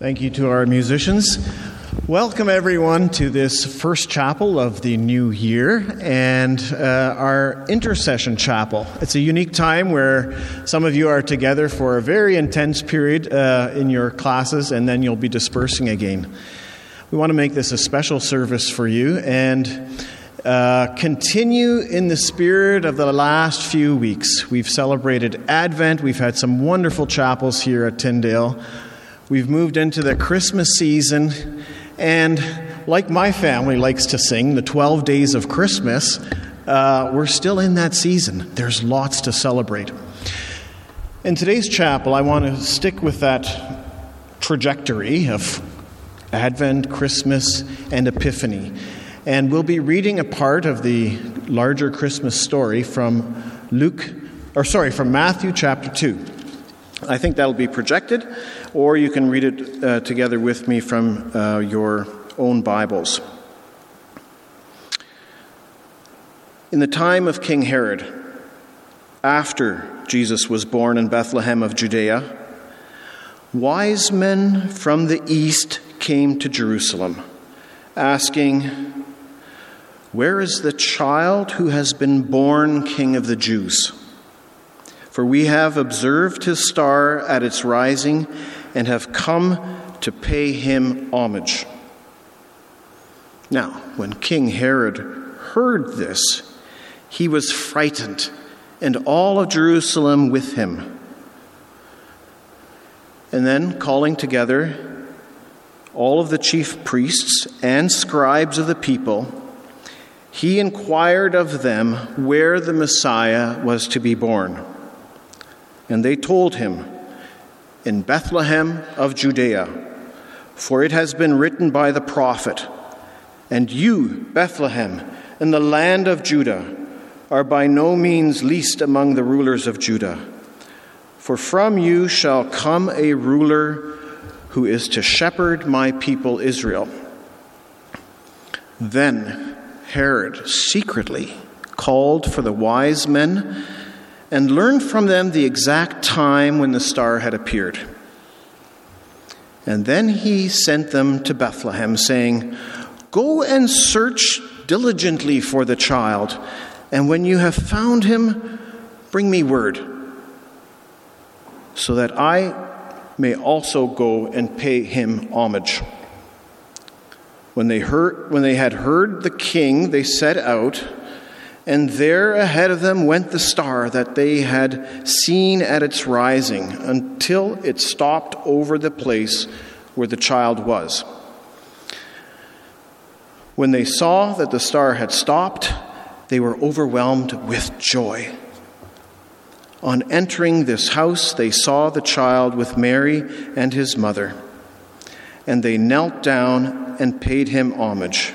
Thank you to our musicians. Welcome, everyone, to this first chapel of the new year and uh, our intersession chapel. It's a unique time where some of you are together for a very intense period uh, in your classes and then you'll be dispersing again. We want to make this a special service for you and uh, continue in the spirit of the last few weeks. We've celebrated Advent, we've had some wonderful chapels here at Tyndale. We've moved into the Christmas season, and like my family likes to sing, the 12 days of Christmas, uh, we're still in that season. There's lots to celebrate. In today's chapel, I want to stick with that trajectory of Advent, Christmas, and Epiphany. And we'll be reading a part of the larger Christmas story from Luke, or sorry, from Matthew chapter 2. I think that'll be projected, or you can read it uh, together with me from uh, your own Bibles. In the time of King Herod, after Jesus was born in Bethlehem of Judea, wise men from the east came to Jerusalem, asking, Where is the child who has been born King of the Jews? For we have observed his star at its rising and have come to pay him homage. Now, when King Herod heard this, he was frightened, and all of Jerusalem with him. And then, calling together all of the chief priests and scribes of the people, he inquired of them where the Messiah was to be born. And they told him, In Bethlehem of Judea, for it has been written by the prophet, And you, Bethlehem, in the land of Judah, are by no means least among the rulers of Judah. For from you shall come a ruler who is to shepherd my people Israel. Then Herod secretly called for the wise men and learned from them the exact time when the star had appeared. And then he sent them to Bethlehem, saying, Go and search diligently for the child, and when you have found him, bring me word, so that I may also go and pay him homage. When they, heard, when they had heard the king, they set out and there ahead of them went the star that they had seen at its rising until it stopped over the place where the child was. When they saw that the star had stopped, they were overwhelmed with joy. On entering this house, they saw the child with Mary and his mother, and they knelt down and paid him homage.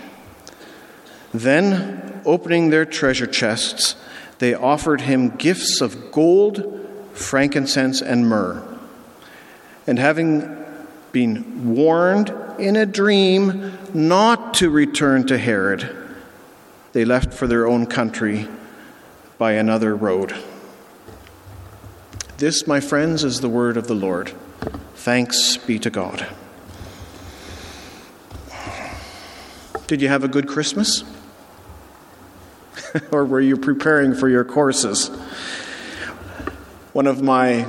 Then opening their treasure chests, they offered him gifts of gold, frankincense, and myrrh. And having been warned in a dream not to return to Herod, they left for their own country by another road. This, my friends, is the word of the Lord. Thanks be to God. Did you have a good Christmas? or were you preparing for your courses? One of my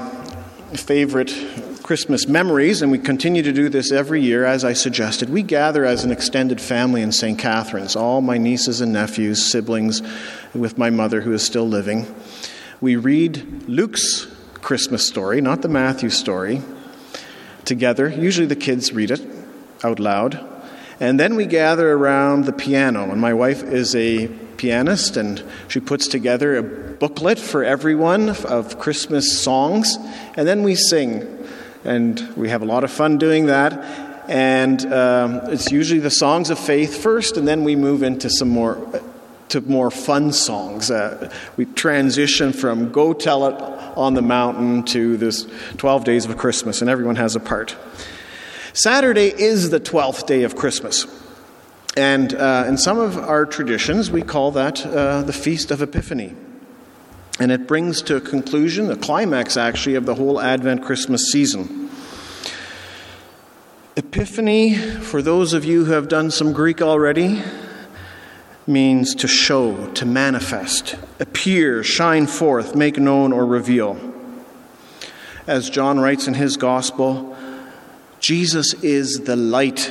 favorite Christmas memories, and we continue to do this every year, as I suggested. We gather as an extended family in St. Catharines, all my nieces and nephews, siblings, with my mother who is still living. We read Luke's Christmas story, not the Matthew story, together. Usually the kids read it out loud. And then we gather around the piano, and my wife is a pianist, and she puts together a booklet for everyone of Christmas songs, and then we sing. And we have a lot of fun doing that. And um, it's usually the songs of faith first, and then we move into some more to more fun songs. Uh, we transition from "Go Tell It on the Mountain" to this 12 Days of Christmas, and everyone has a part. Saturday is the 12th day of Christmas. And uh, in some of our traditions, we call that uh, the Feast of Epiphany. And it brings to a conclusion, the climax actually, of the whole Advent Christmas season. Epiphany, for those of you who have done some Greek already, means to show, to manifest, appear, shine forth, make known, or reveal. As John writes in his gospel, Jesus is the light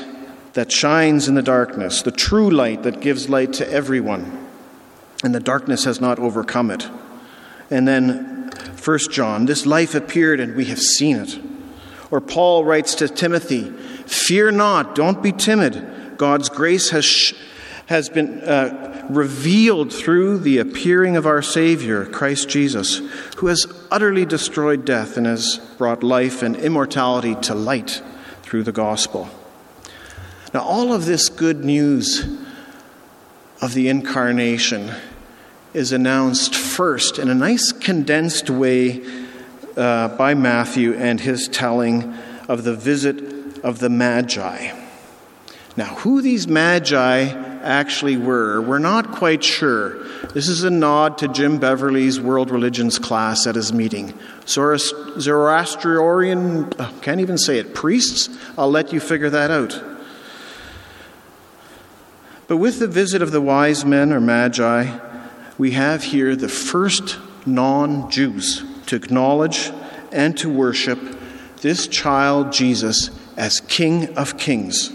that shines in the darkness, the true light that gives light to everyone, and the darkness has not overcome it. And then 1 John, this life appeared and we have seen it. Or Paul writes to Timothy, Fear not, don't be timid. God's grace has, sh- has been uh, revealed through the appearing of our Savior, Christ Jesus, who has utterly destroyed death and has brought life and immortality to light through the gospel. Now, all of this good news of the incarnation is announced first in a nice condensed way uh, by Matthew and his telling of the visit of the Magi. Now, who these Magi actually were, we're not quite sure. This is a nod to Jim Beverley's world religions class at his meeting. Zoroastrian, oh, can't even say it, priests? I'll let you figure that out. But with the visit of the wise men or Magi, we have here the first non Jews to acknowledge and to worship this child Jesus as King of Kings.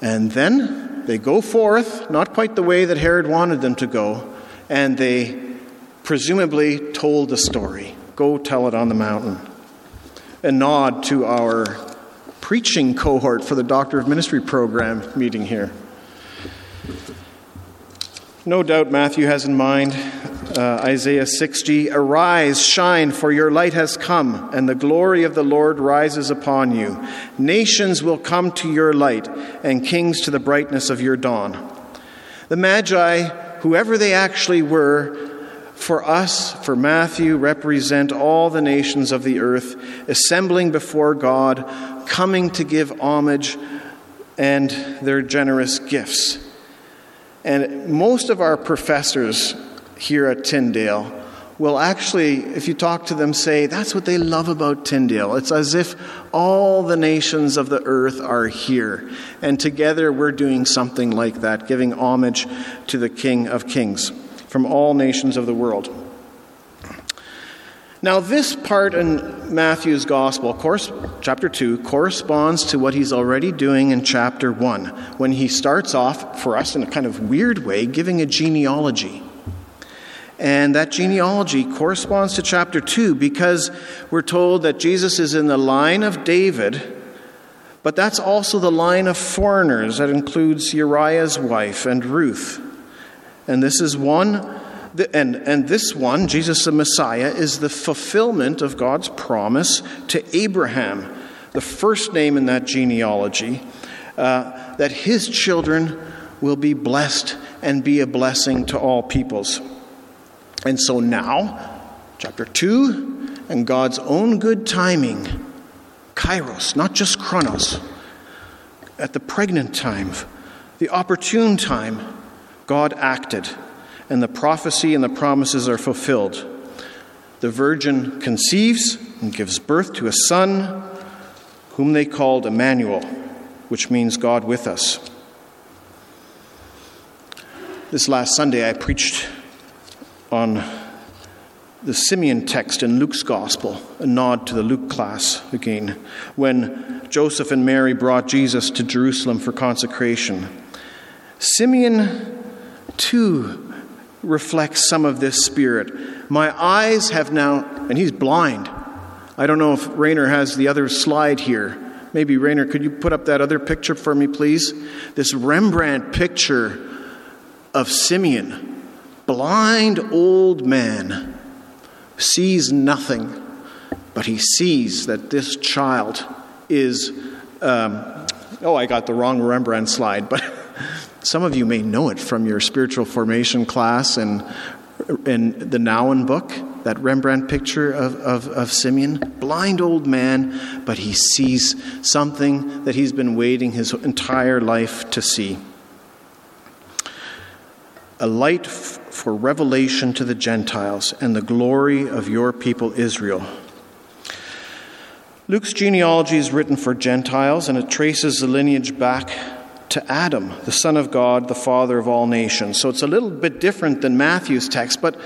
And then they go forth, not quite the way that Herod wanted them to go, and they presumably told the story. Go tell it on the mountain. A nod to our preaching cohort for the Doctor of Ministry program meeting here. No doubt Matthew has in mind uh, Isaiah 60 Arise, shine, for your light has come, and the glory of the Lord rises upon you. Nations will come to your light, and kings to the brightness of your dawn. The Magi, whoever they actually were, for us, for Matthew, represent all the nations of the earth, assembling before God, coming to give homage and their generous gifts. And most of our professors here at Tyndale will actually, if you talk to them, say that's what they love about Tyndale. It's as if all the nations of the earth are here. And together we're doing something like that, giving homage to the King of Kings from all nations of the world. Now, this part in Matthew's Gospel, course, chapter 2, corresponds to what he's already doing in chapter 1, when he starts off, for us in a kind of weird way, giving a genealogy. And that genealogy corresponds to chapter 2 because we're told that Jesus is in the line of David, but that's also the line of foreigners. That includes Uriah's wife and Ruth. And this is one, and, and this one, Jesus the Messiah, is the fulfillment of God's promise to Abraham, the first name in that genealogy, uh, that his children will be blessed and be a blessing to all peoples. And so now, chapter 2, and God's own good timing, kairos, not just chronos, at the pregnant time, the opportune time, God acted, and the prophecy and the promises are fulfilled. The virgin conceives and gives birth to a son, whom they called Emmanuel, which means God with us. This last Sunday, I preached on the Simeon text in Luke's Gospel, a nod to the Luke class again, when Joseph and Mary brought Jesus to Jerusalem for consecration. Simeon, too, reflects some of this spirit. My eyes have now, and he's blind. I don't know if Rayner has the other slide here. Maybe, Rayner, could you put up that other picture for me, please? This Rembrandt picture of Simeon blind old man sees nothing, but he sees that this child is. Um, oh, I got the wrong Rembrandt slide, but some of you may know it from your spiritual formation class and in the Nouwen book, that Rembrandt picture of, of, of Simeon. Blind old man, but he sees something that he's been waiting his entire life to see. A light for revelation to the Gentiles and the glory of your people Israel. Luke's genealogy is written for Gentiles and it traces the lineage back to Adam, the Son of God, the Father of all nations. So it's a little bit different than Matthew's text, but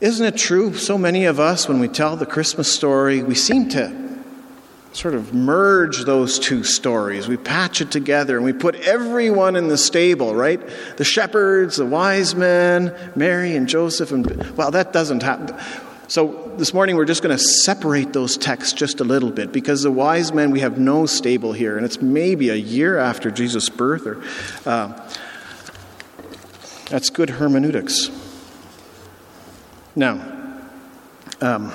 isn't it true? So many of us, when we tell the Christmas story, we seem to sort of merge those two stories. We patch it together and we put everyone in the stable, right? The shepherds, the wise men, Mary and Joseph, and well, that doesn't happen. So this morning we're just going to separate those texts just a little bit because the wise men we have no stable here, and it's maybe a year after Jesus' birth, or uh, that's good hermeneutics. Now. Um,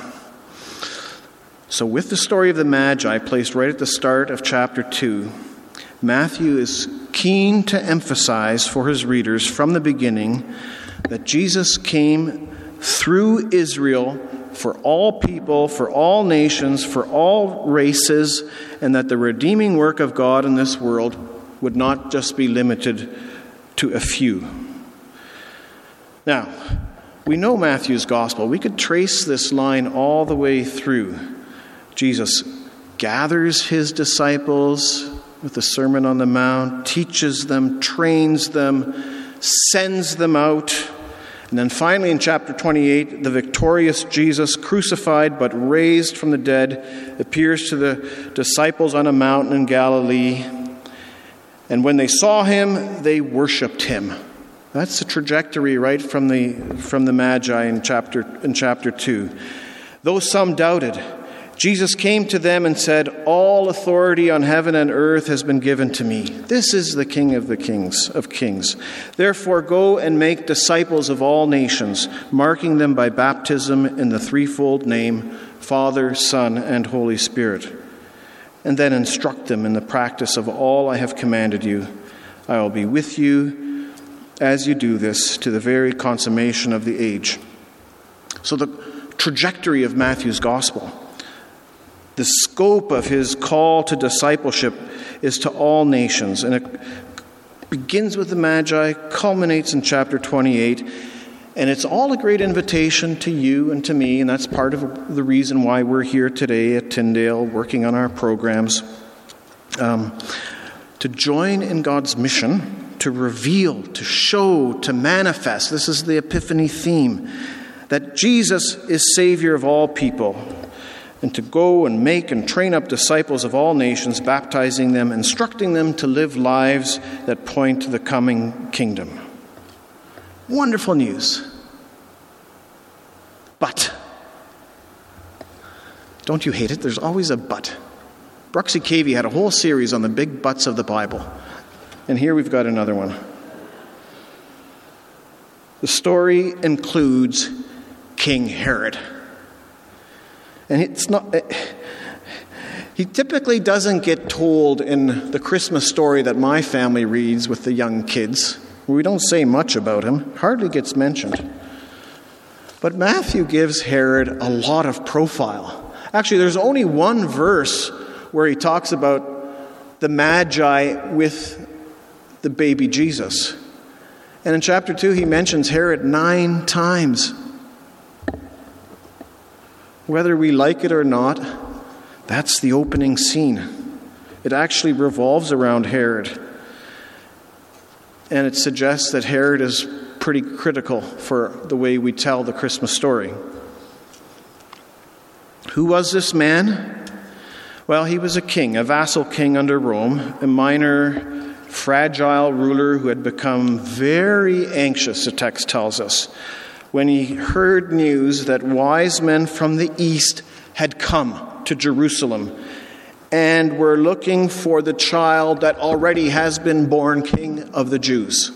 so, with the story of the Magi placed right at the start of chapter 2, Matthew is keen to emphasize for his readers from the beginning that Jesus came through Israel for all people, for all nations, for all races, and that the redeeming work of God in this world would not just be limited to a few. Now, we know Matthew's gospel. We could trace this line all the way through. Jesus gathers his disciples with the Sermon on the Mount, teaches them, trains them, sends them out. And then finally, in chapter 28, the victorious Jesus, crucified but raised from the dead, appears to the disciples on a mountain in Galilee. And when they saw him, they worshiped him. That's the trajectory right from the, from the Magi in chapter, in chapter 2. Though some doubted, Jesus came to them and said, All authority on heaven and earth has been given to me. This is the King of the kings of kings. Therefore go and make disciples of all nations, marking them by baptism in the threefold name Father, Son, and Holy Spirit. And then instruct them in the practice of all I have commanded you. I will be with you as you do this to the very consummation of the age. So the trajectory of Matthew's gospel the scope of his call to discipleship is to all nations, and it begins with the Magi, culminates in chapter 28, and it's all a great invitation to you and to me, and that's part of the reason why we're here today at Tyndale working on our programs. Um, to join in God's mission, to reveal, to show, to manifest. This is the Epiphany theme that Jesus is Savior of all people, and to go and make and train up disciples of all nations, baptizing them, instructing them to live lives that point to the coming kingdom. Wonderful news. But, don't you hate it? There's always a but. Bruxy Cavey had a whole series on the big buts of the Bible. And here we've got another one. The story includes King Herod. And it's not. Eh, he typically doesn't get told in the Christmas story that my family reads with the young kids. We don't say much about him, hardly gets mentioned. But Matthew gives Herod a lot of profile. Actually, there's only one verse where he talks about the Magi with the baby Jesus. And in chapter 2, he mentions Herod nine times. Whether we like it or not, that's the opening scene. It actually revolves around Herod. And it suggests that Herod is pretty critical for the way we tell the Christmas story. Who was this man? Well, he was a king, a vassal king under Rome, a minor, fragile ruler who had become very anxious, the text tells us, when he heard news that wise men from the east had come to Jerusalem and were looking for the child that already has been born king of the Jews.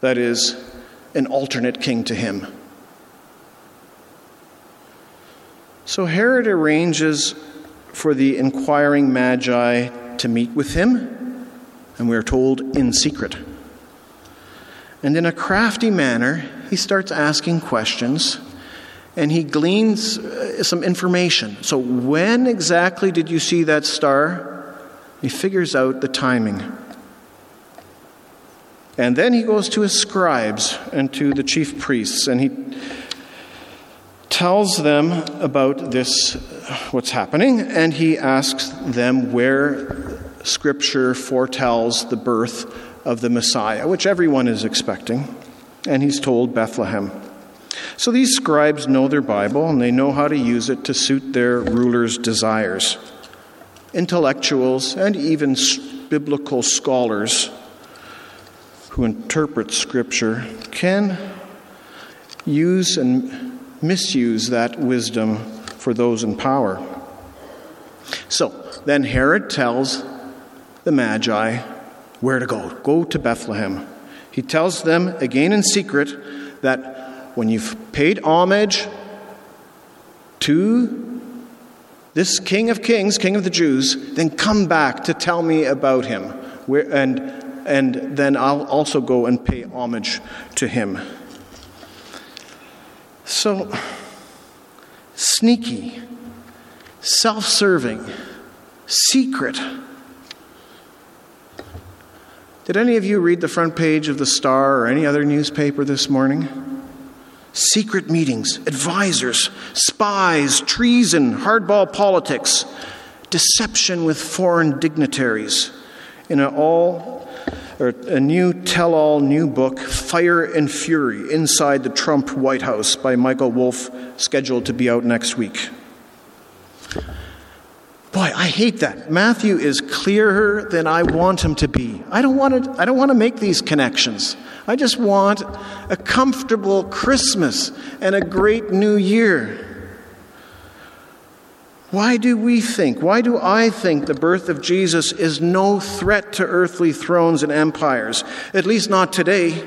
That is, an alternate king to him. So Herod arranges for the inquiring magi to meet with him, and we are told in secret. And in a crafty manner, he starts asking questions and he gleans uh, some information. So, when exactly did you see that star? He figures out the timing. And then he goes to his scribes and to the chief priests and he tells them about this, what's happening, and he asks them where Scripture foretells the birth of the Messiah, which everyone is expecting. And he's told Bethlehem. So these scribes know their Bible and they know how to use it to suit their rulers' desires. Intellectuals and even biblical scholars who interpret Scripture can use and misuse that wisdom for those in power. So then Herod tells the Magi where to go. Go to Bethlehem. He tells them again in secret that when you've paid homage to this King of Kings, King of the Jews, then come back to tell me about him. Where, and, and then I'll also go and pay homage to him. So, sneaky, self serving, secret. Did any of you read the front page of the Star or any other newspaper this morning? Secret meetings, advisors, spies, treason, hardball politics, deception with foreign dignitaries in an all or a new tell all new book, Fire and Fury Inside the Trump White House by Michael Wolff, scheduled to be out next week. Boy, I hate that. Matthew is clearer than I want him to be. I don't want to, I don't want to make these connections. I just want a comfortable Christmas and a great new year. Why do we think, why do I think the birth of Jesus is no threat to earthly thrones and empires? At least not today.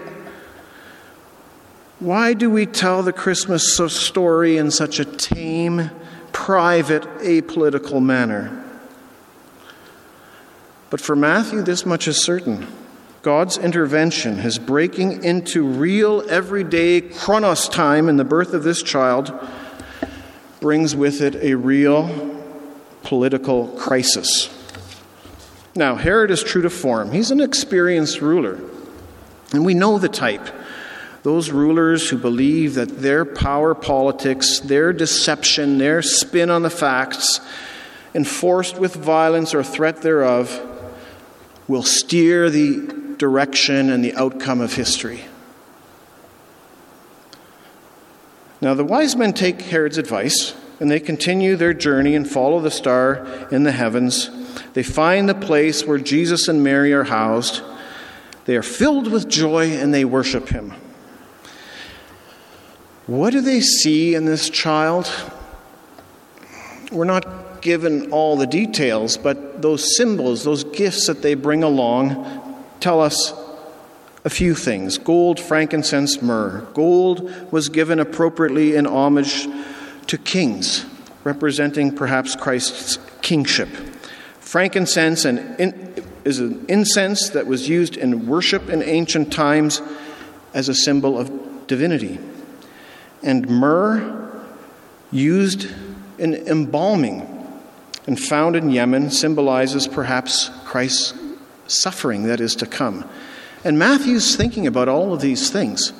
Why do we tell the Christmas story in such a tame, private, apolitical manner? But for Matthew, this much is certain. God's intervention, his breaking into real, everyday chronos time in the birth of this child, brings with it a real political crisis. Now, Herod is true to form. He's an experienced ruler. And we know the type those rulers who believe that their power politics, their deception, their spin on the facts, enforced with violence or threat thereof, will steer the direction and the outcome of history. Now, the wise men take Herod's advice and they continue their journey and follow the star in the heavens. They find the place where Jesus and Mary are housed. They are filled with joy and they worship him. What do they see in this child? We're not given all the details, but those symbols, those gifts that they bring along, tell us a few things gold, frankincense, myrrh. Gold was given appropriately in homage to kings, representing perhaps Christ's kingship. Frankincense in, is an incense that was used in worship in ancient times as a symbol of divinity. And myrrh, used in embalming and found in Yemen, symbolizes perhaps Christ's suffering that is to come. And Matthew's thinking about all of these things.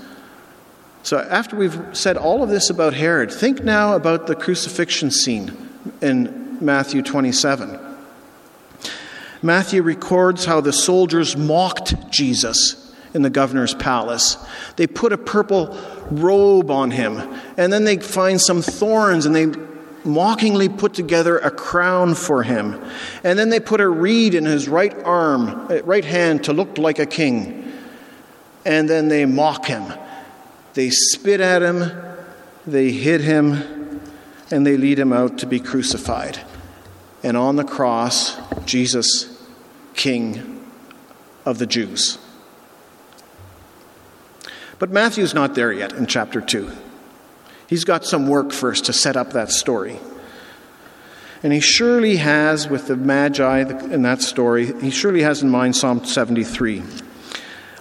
So, after we've said all of this about Herod, think now about the crucifixion scene in Matthew 27. Matthew records how the soldiers mocked Jesus in the governor's palace. They put a purple robe on him, and then they find some thorns and they mockingly put together a crown for him. And then they put a reed in his right arm, uh, right hand to look like a king. And then they mock him. They spit at him, they hit him, and they lead him out to be crucified. And on the cross, Jesus, King of the Jews. But Matthew's not there yet in chapter 2. He's got some work first to set up that story. And he surely has, with the Magi in that story, he surely has in mind Psalm 73.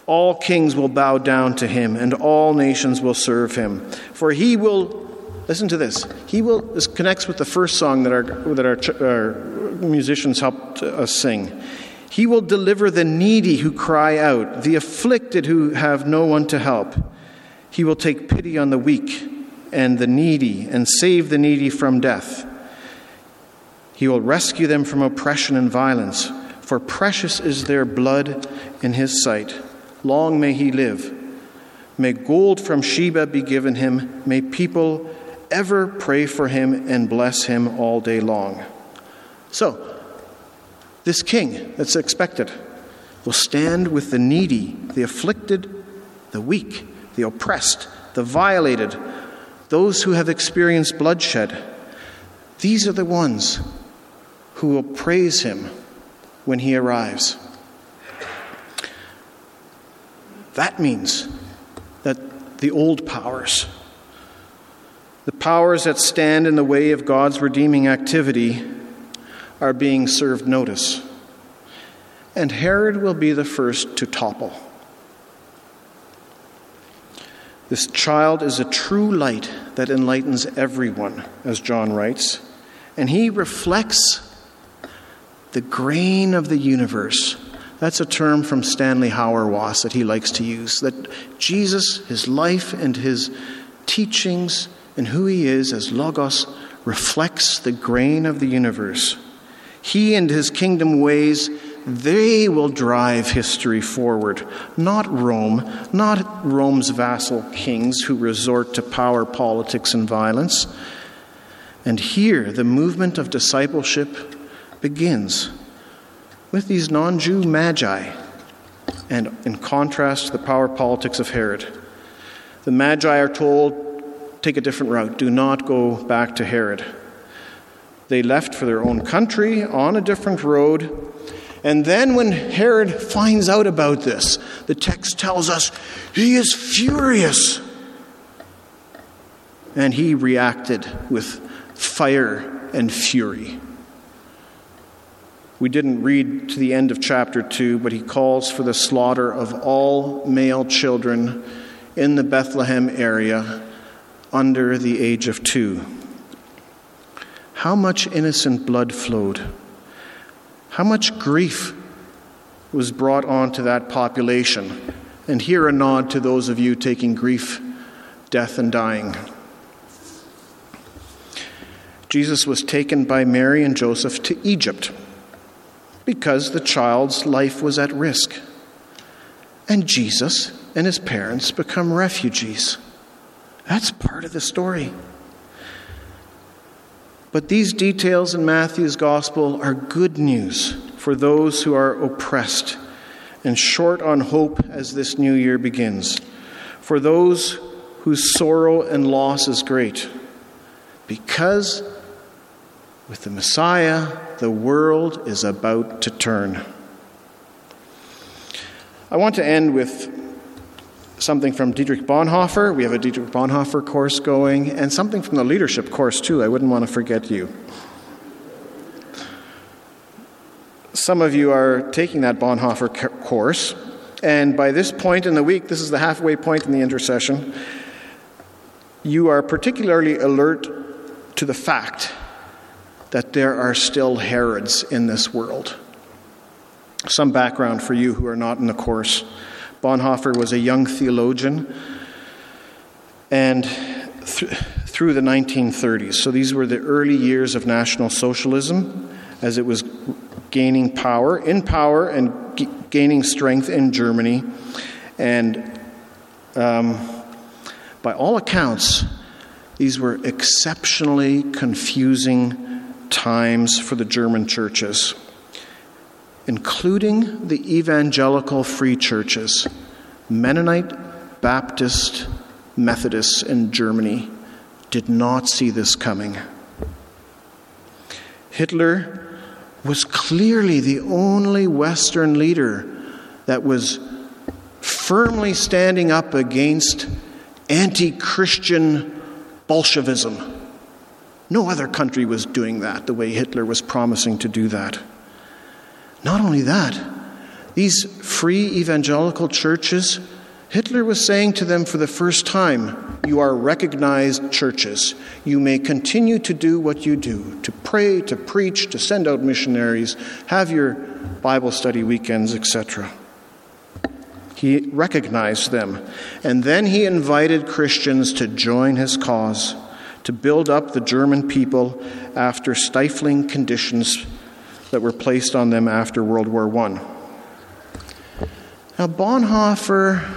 All kings will bow down to him, and all nations will serve him. For he will, listen to this, he will, this connects with the first song that our, that our, our musicians helped us sing. He will deliver the needy who cry out, the afflicted who have no one to help. He will take pity on the weak and the needy and save the needy from death. He will rescue them from oppression and violence, for precious is their blood in his sight. Long may he live. May gold from Sheba be given him. May people ever pray for him and bless him all day long. So, this king that's expected will stand with the needy, the afflicted, the weak, the oppressed, the violated, those who have experienced bloodshed. These are the ones who will praise him when he arrives. That means that the old powers, the powers that stand in the way of God's redeeming activity, are being served notice. And Herod will be the first to topple. This child is a true light that enlightens everyone, as John writes, and he reflects the grain of the universe. That's a term from Stanley Hauerwas that he likes to use. That Jesus, his life and his teachings and who he is as Logos reflects the grain of the universe. He and his kingdom ways, they will drive history forward, not Rome, not Rome's vassal kings who resort to power, politics, and violence. And here, the movement of discipleship begins with these non Jew magi, and in contrast to the power politics of Herod. The magi are told, take a different route, do not go back to Herod. They left for their own country on a different road. And then, when Herod finds out about this, the text tells us he is furious. And he reacted with fire and fury. We didn't read to the end of chapter 2, but he calls for the slaughter of all male children in the Bethlehem area under the age of two. How much innocent blood flowed? How much grief was brought onto that population? And here a nod to those of you taking grief, death, and dying. Jesus was taken by Mary and Joseph to Egypt because the child's life was at risk. And Jesus and his parents become refugees. That's part of the story. But these details in Matthew's gospel are good news for those who are oppressed and short on hope as this new year begins, for those whose sorrow and loss is great. Because with the Messiah, the world is about to turn. I want to end with something from Dietrich Bonhoeffer. We have a Dietrich Bonhoeffer course going, and something from the leadership course, too. I wouldn't want to forget you. Some of you are taking that Bonhoeffer course, and by this point in the week, this is the halfway point in the intersession, you are particularly alert to the fact that there are still Herods in this world. Some background for you who are not in the course. Bonhoeffer was a young theologian and th- through the 1930s. So these were the early years of National Socialism as it was gaining power, in power, and g- gaining strength in Germany. And um, by all accounts, these were exceptionally confusing times for the German churches including the evangelical free churches, Mennonite, Baptist, Methodists in Germany, did not see this coming. Hitler was clearly the only Western leader that was firmly standing up against anti Christian Bolshevism. No other country was doing that the way Hitler was promising to do that. Not only that, these free evangelical churches, Hitler was saying to them for the first time, You are recognized churches. You may continue to do what you do to pray, to preach, to send out missionaries, have your Bible study weekends, etc. He recognized them. And then he invited Christians to join his cause, to build up the German people after stifling conditions that were placed on them after World War I. Now, Bonhoeffer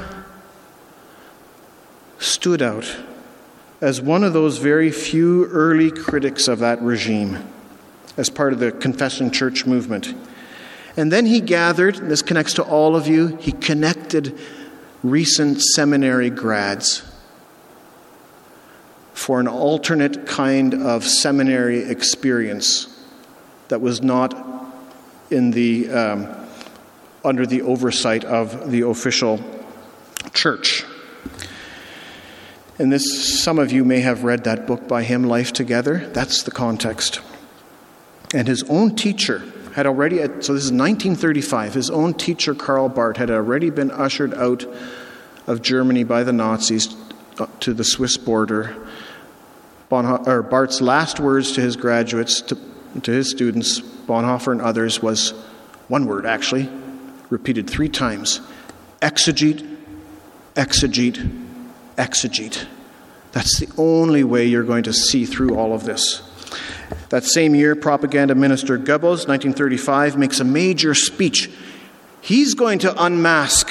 stood out as one of those very few early critics of that regime as part of the Confessing Church movement. And then he gathered, and this connects to all of you, he connected recent seminary grads for an alternate kind of seminary experience that was not in the, um, under the oversight of the official church. And this, some of you may have read that book by him, Life Together. That's the context. And his own teacher had already, so this is 1935, his own teacher, Karl Barth, had already been ushered out of Germany by the Nazis uh, to the Swiss border. Bonho- Barth's last words to his graduates, to, to his students, Bonhoeffer and others, was one word actually, repeated three times exegete, exegete, exegete. That's the only way you're going to see through all of this. That same year, propaganda minister Goebbels, 1935, makes a major speech. He's going to unmask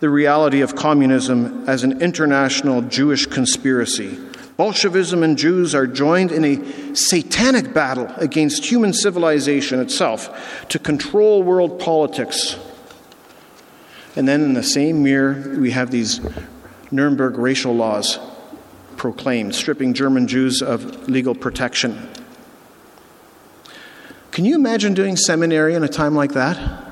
the reality of communism as an international Jewish conspiracy. Bolshevism and Jews are joined in a satanic battle against human civilization itself to control world politics. And then in the same year, we have these Nuremberg racial laws proclaimed, stripping German Jews of legal protection. Can you imagine doing seminary in a time like that?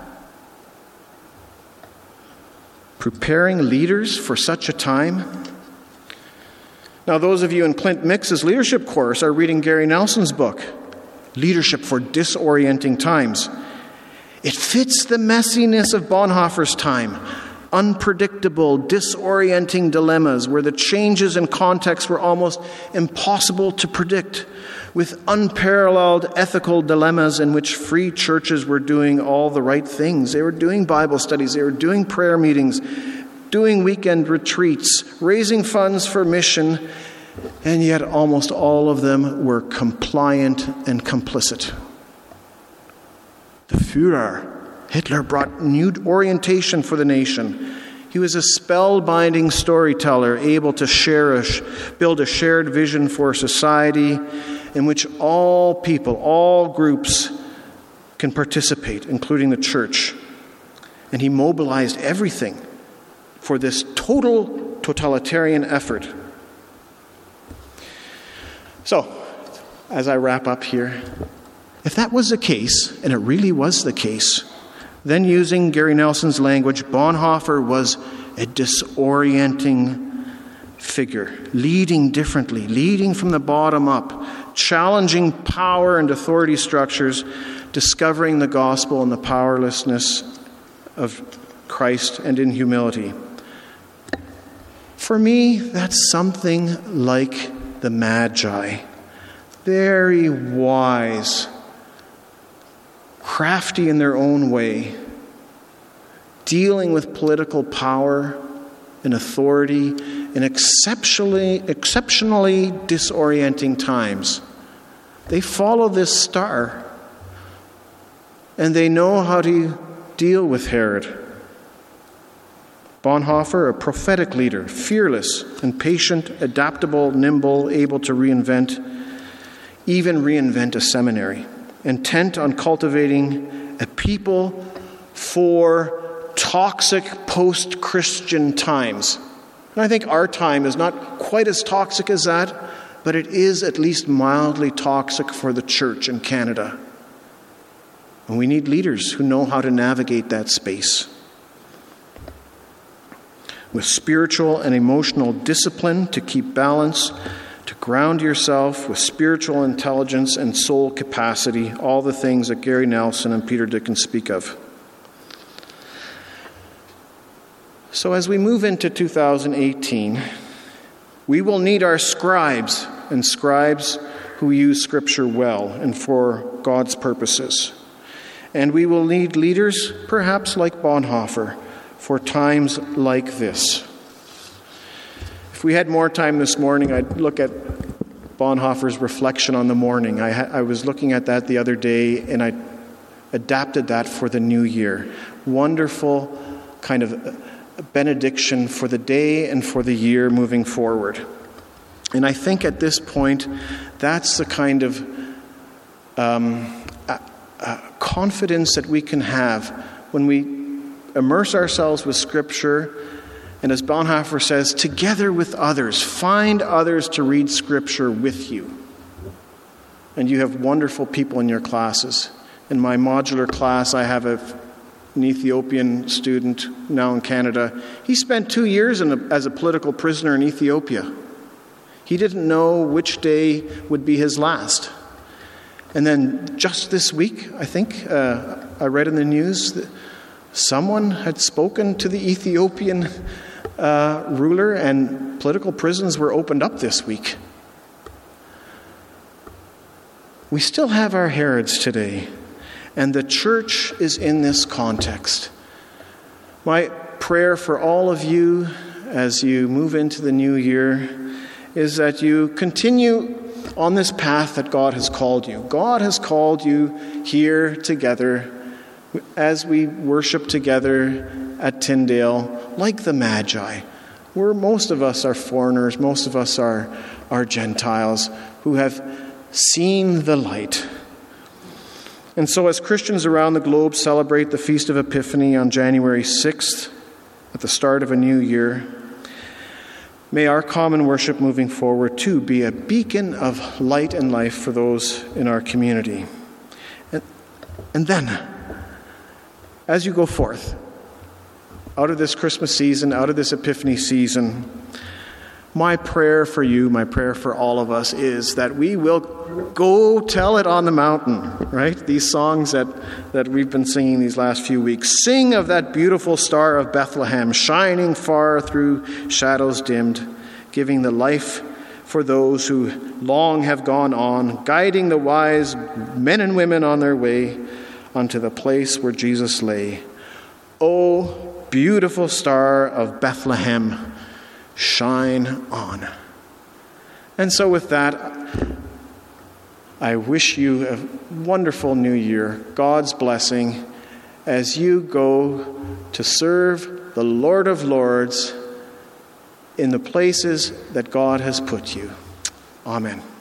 Preparing leaders for such a time? Now, those of you in Clint Mix's leadership course are reading Gary Nelson's book, Leadership for Disorienting Times. It fits the messiness of Bonhoeffer's time unpredictable, disorienting dilemmas where the changes in context were almost impossible to predict, with unparalleled ethical dilemmas in which free churches were doing all the right things. They were doing Bible studies, they were doing prayer meetings, doing weekend retreats, raising funds for mission, and yet almost all of them were compliant and complicit. The Führer Hitler brought new orientation for the nation. He was a spellbinding storyteller, able to share a, build a shared vision for a society in which all people, all groups can participate, including the church. And he mobilized everything for this total totalitarian effort. So, as I wrap up here, if that was the case, and it really was the case, then, using Gary Nelson's language, Bonhoeffer was a disorienting figure, leading differently, leading from the bottom up, challenging power and authority structures, discovering the gospel and the powerlessness of Christ and in humility. For me, that's something like the Magi. Very wise crafty in their own way, dealing with political power and authority in exceptionally, exceptionally disorienting times. They follow this star and they know how to deal with Herod. Bonhoeffer, a prophetic leader, fearless and patient, adaptable, nimble, able to reinvent, even reinvent a seminary intent on cultivating a people for toxic post Christian times. And I think our time is not quite as toxic as that, but it is at least mildly toxic for the church in Canada. And we need leaders who know how to navigate that space. With spiritual and emotional discipline to keep balance to ground yourself with spiritual intelligence and soul capacity, all the things that Gary Nelson and Peter Dickens speak of. So, as we move into 2018, we will need our scribes and scribes who use Scripture well and for God's purposes. And we will need leaders, perhaps like Bonhoeffer, for times like this. If we had more time this morning, I'd look at Bonhoeffer's reflection on the morning. I, ha- I was looking at that the other day and I adapted that for the new year. Wonderful kind of benediction for the day and for the year moving forward. And I think at this point, that's the kind of um, confidence that we can have when we immerse ourselves with Scripture. And as Bonhoeffer says, together with others, find others to read Scripture with you. And you have wonderful people in your classes. In my modular class, I have a, an Ethiopian student now in Canada. He spent two years a, as a political prisoner in Ethiopia. He didn't know which day would be his last. And then just this week, I think, uh, I read in the news that someone had spoken to the Ethiopian uh, ruler, and political prisons were opened up this week. We still have our Herods today, and the church is in this context. My prayer for all of you as you move into the new year is that you continue on this path that God has called you. God has called you here together as we worship together at Tyndale, like the Magi. Where most of us are foreigners, most of us are, are Gentiles who have seen the light. And so, as Christians around the globe celebrate the Feast of Epiphany on January 6th, at the start of a new year, May our common worship moving forward, too, be a beacon of light and life for those in our community. And, and then, as you go forth, out of this Christmas season, out of this Epiphany season, my prayer for you, my prayer for all of us is that we will go tell it on the mountain, right? These songs that, that we've been singing these last few weeks. Sing of that beautiful star of Bethlehem, shining far through shadows dimmed, giving the life for those who long have gone on, guiding the wise men and women on their way unto the place where Jesus lay. O beautiful star of Bethlehem, shine on. And so, with that, I wish you a wonderful new year, God's blessing, as you go to serve the Lord of Lords in the places that God has put you. Amen.